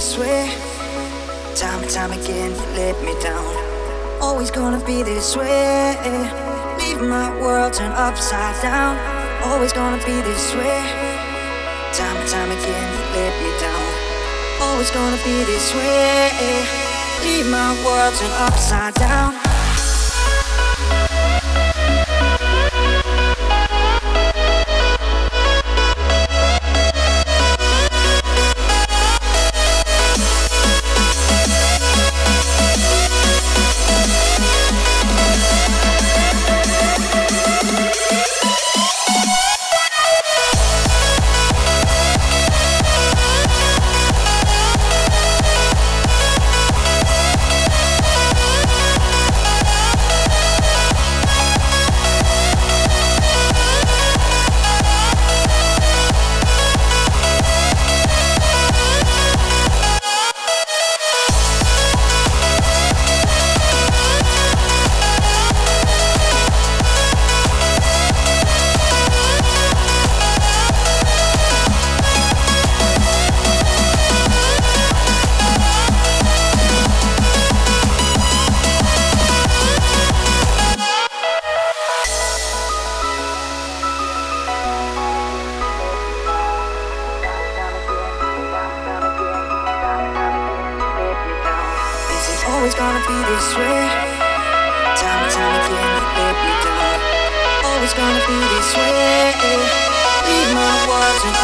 this way? Time and time again, you let me down. Always gonna be this way. Leave my world turned upside down. Always gonna be this way. Time and time again, you let me down. Always gonna be this way. Leave my world turned upside down.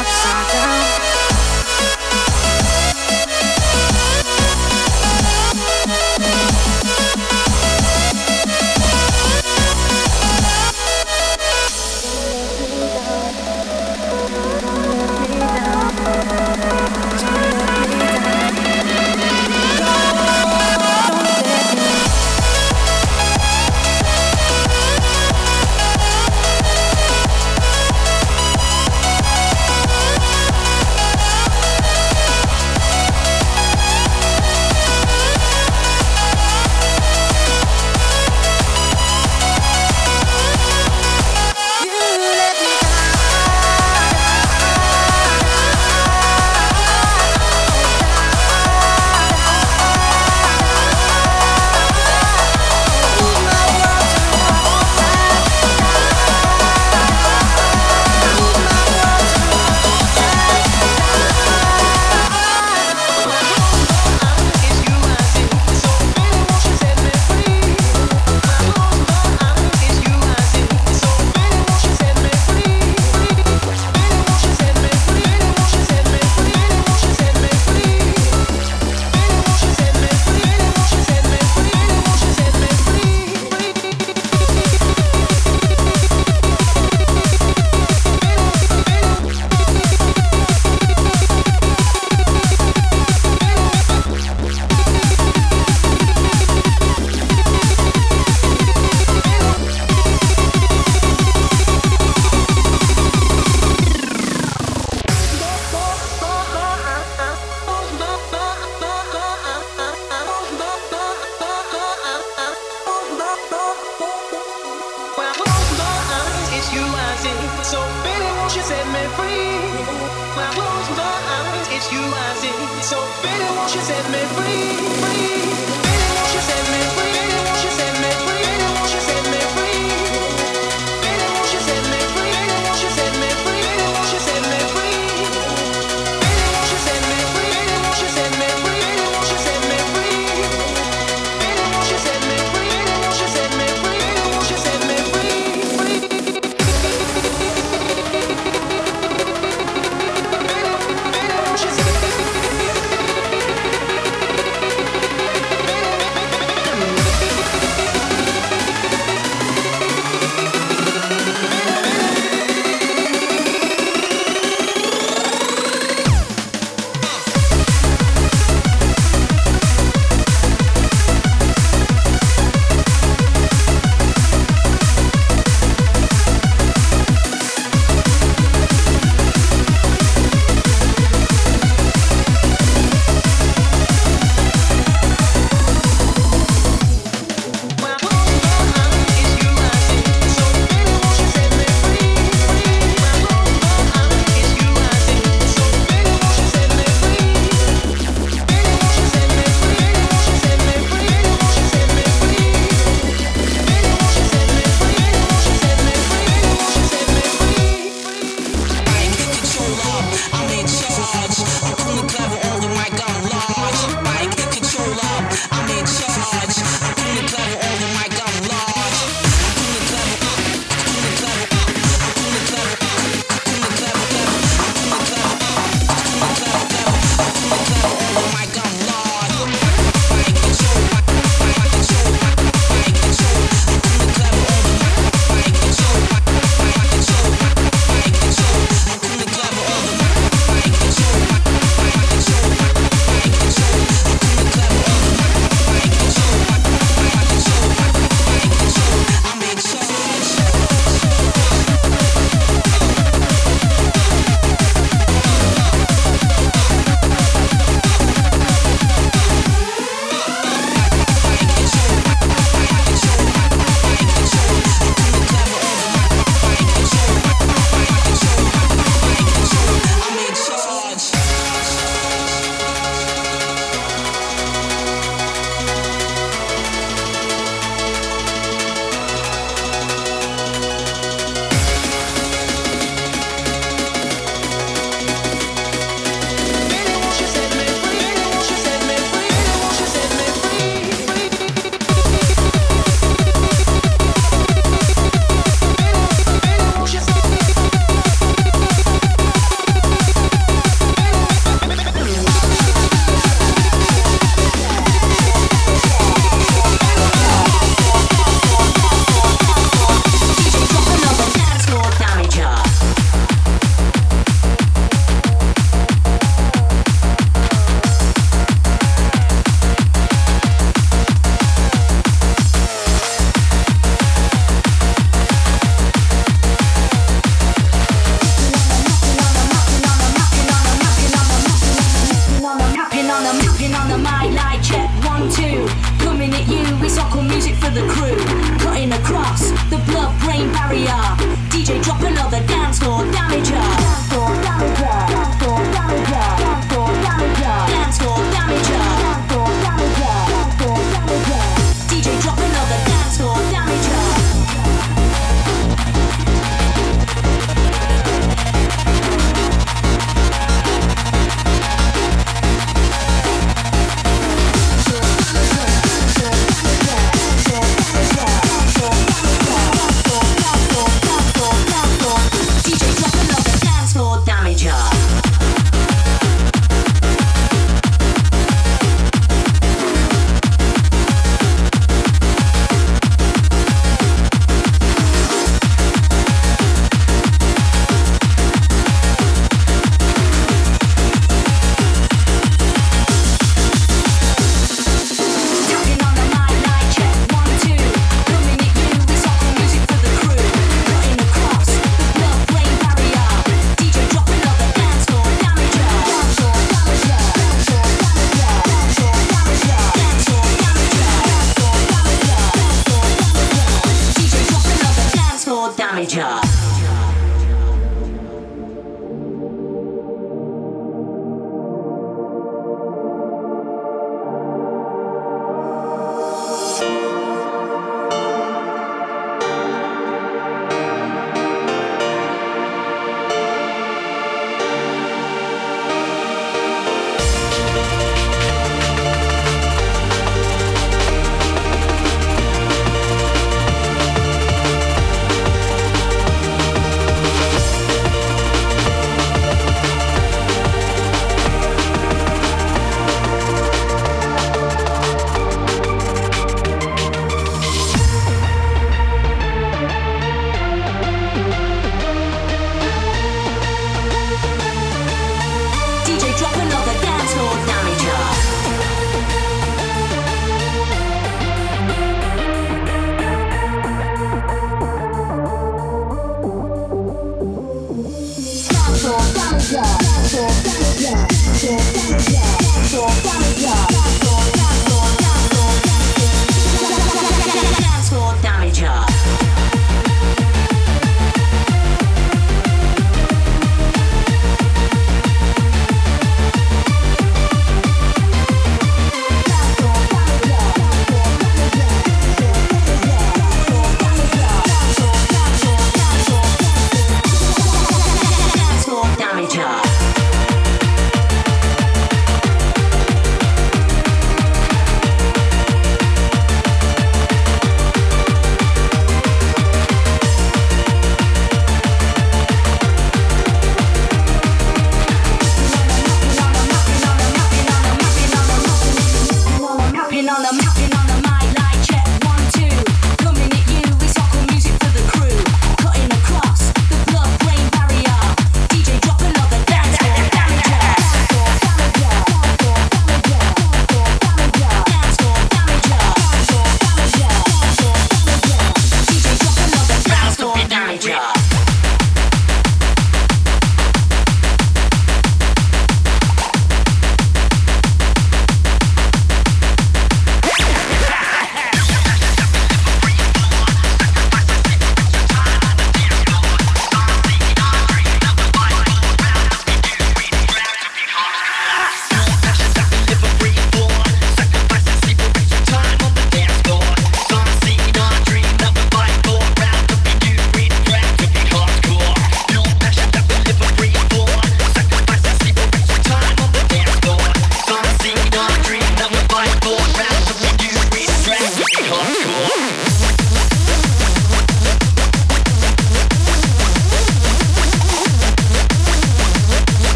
I'm sorry.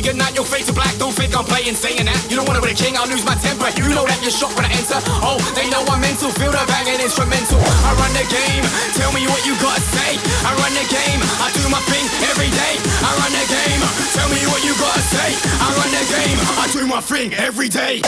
bigger night, your face to black. Don't think I'm playing, saying that. You don't wanna be a king, I'll lose my temper. You know that you're shocked when I enter. Oh, they know I'm mental, feel the banging instrumental. I run the game, tell me what you gotta say. I run the game, I do my thing every day. I run the game, tell me what you gotta say. I run the game, I do my thing every day.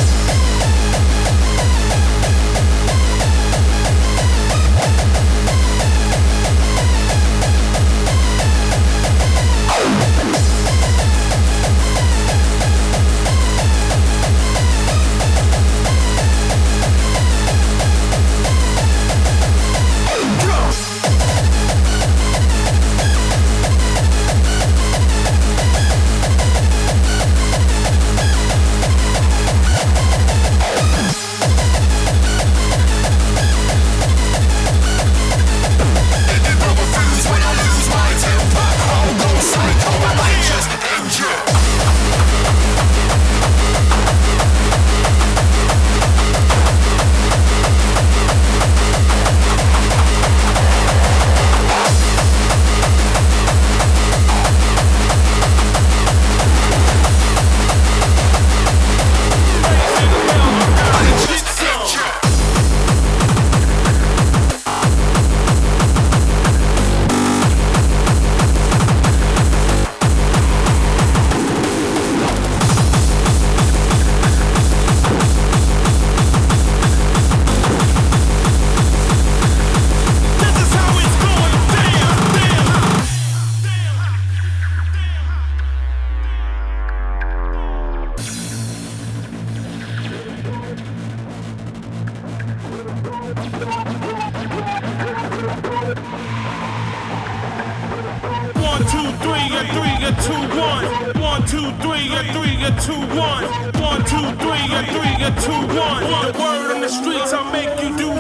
two, three, a three, a two, one. One, two, three, a three, a two, one. The word on the streets, I make you do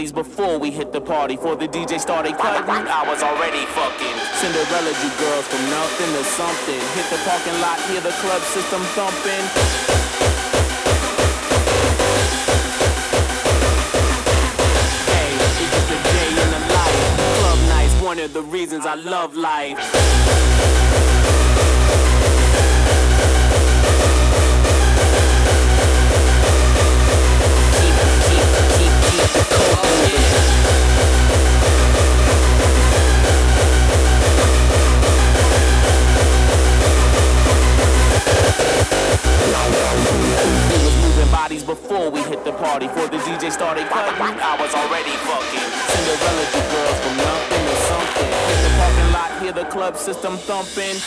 bodies before we hit the party. Before the DJ started cutting, I was already fucking. Cinderella, you girls from nothing to something. Hit the parking lot, hear the club system thumping. Hey, it is a day in the life Club nights, one of the reasons I love life. DJ started cutting, I was already fucking. Cinderella, the girls from nothing to something. Hit the parking lot, hear the club system thumping.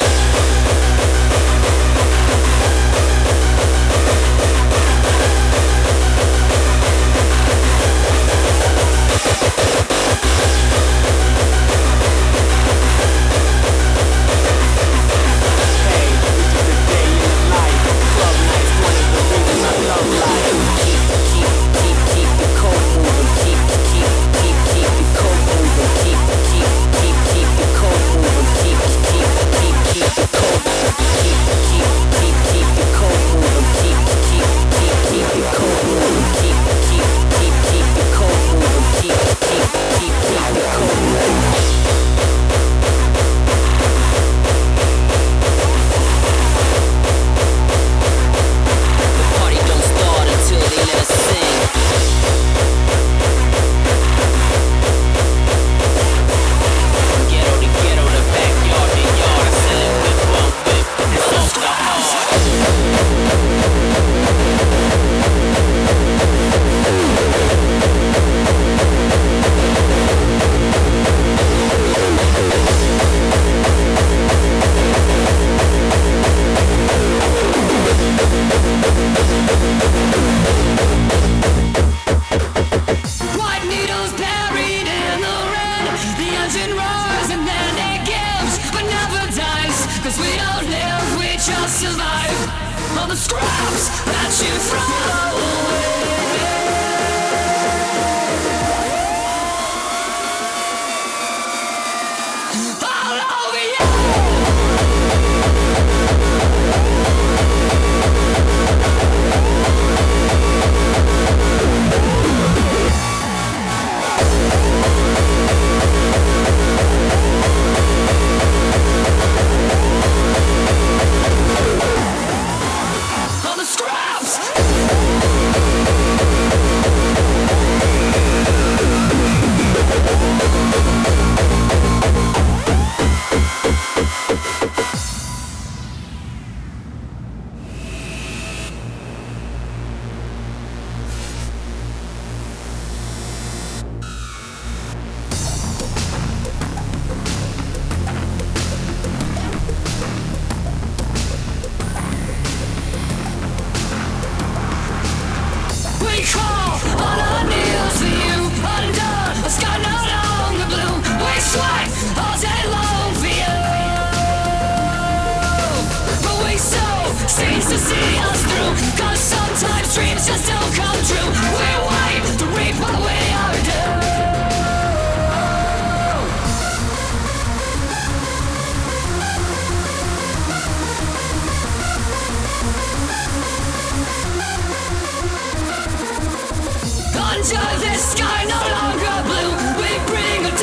Scraps Under the sky no longer blue, we bring a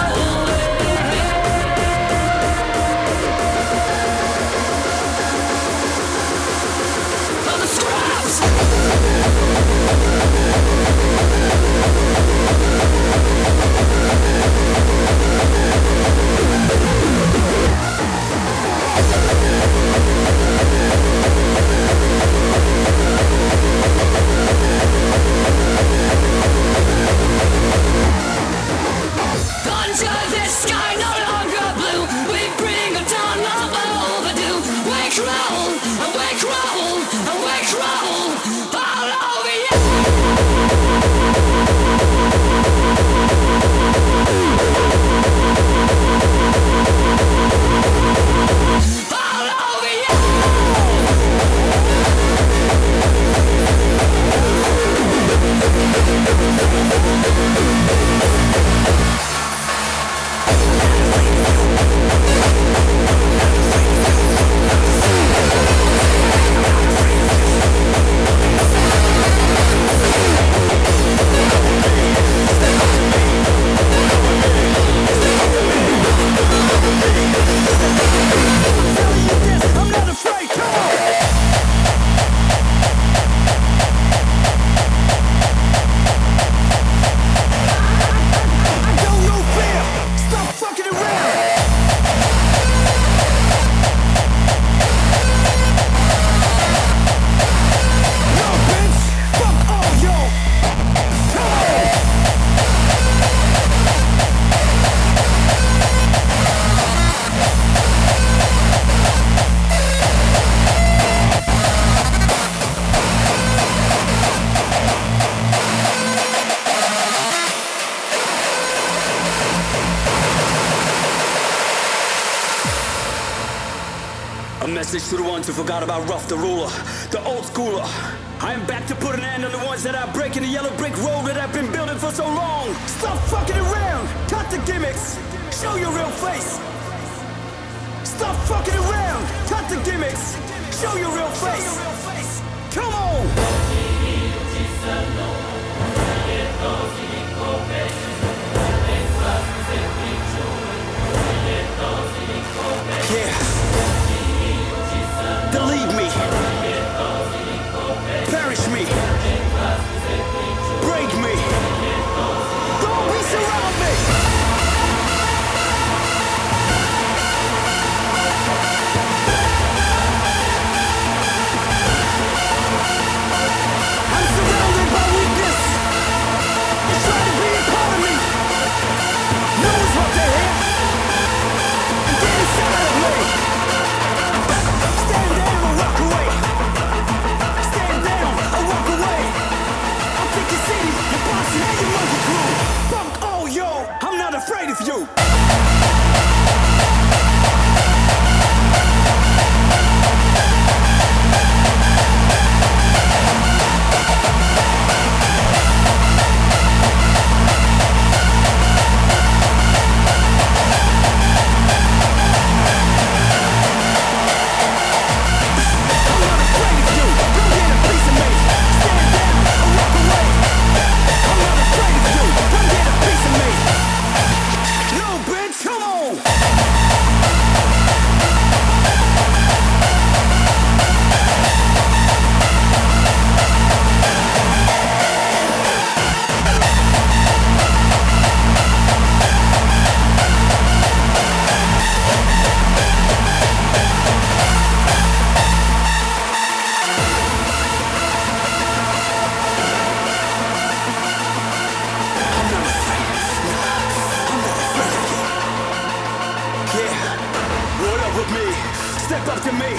up with me? Step up to me.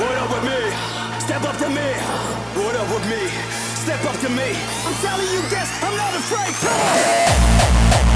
What up with me? Step up to me. What up with me? Step up to me. I'm telling you this, I'm not afraid. Come on.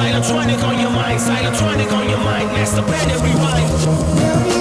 Silent on your mind, silent on your mind, master plan and rewind.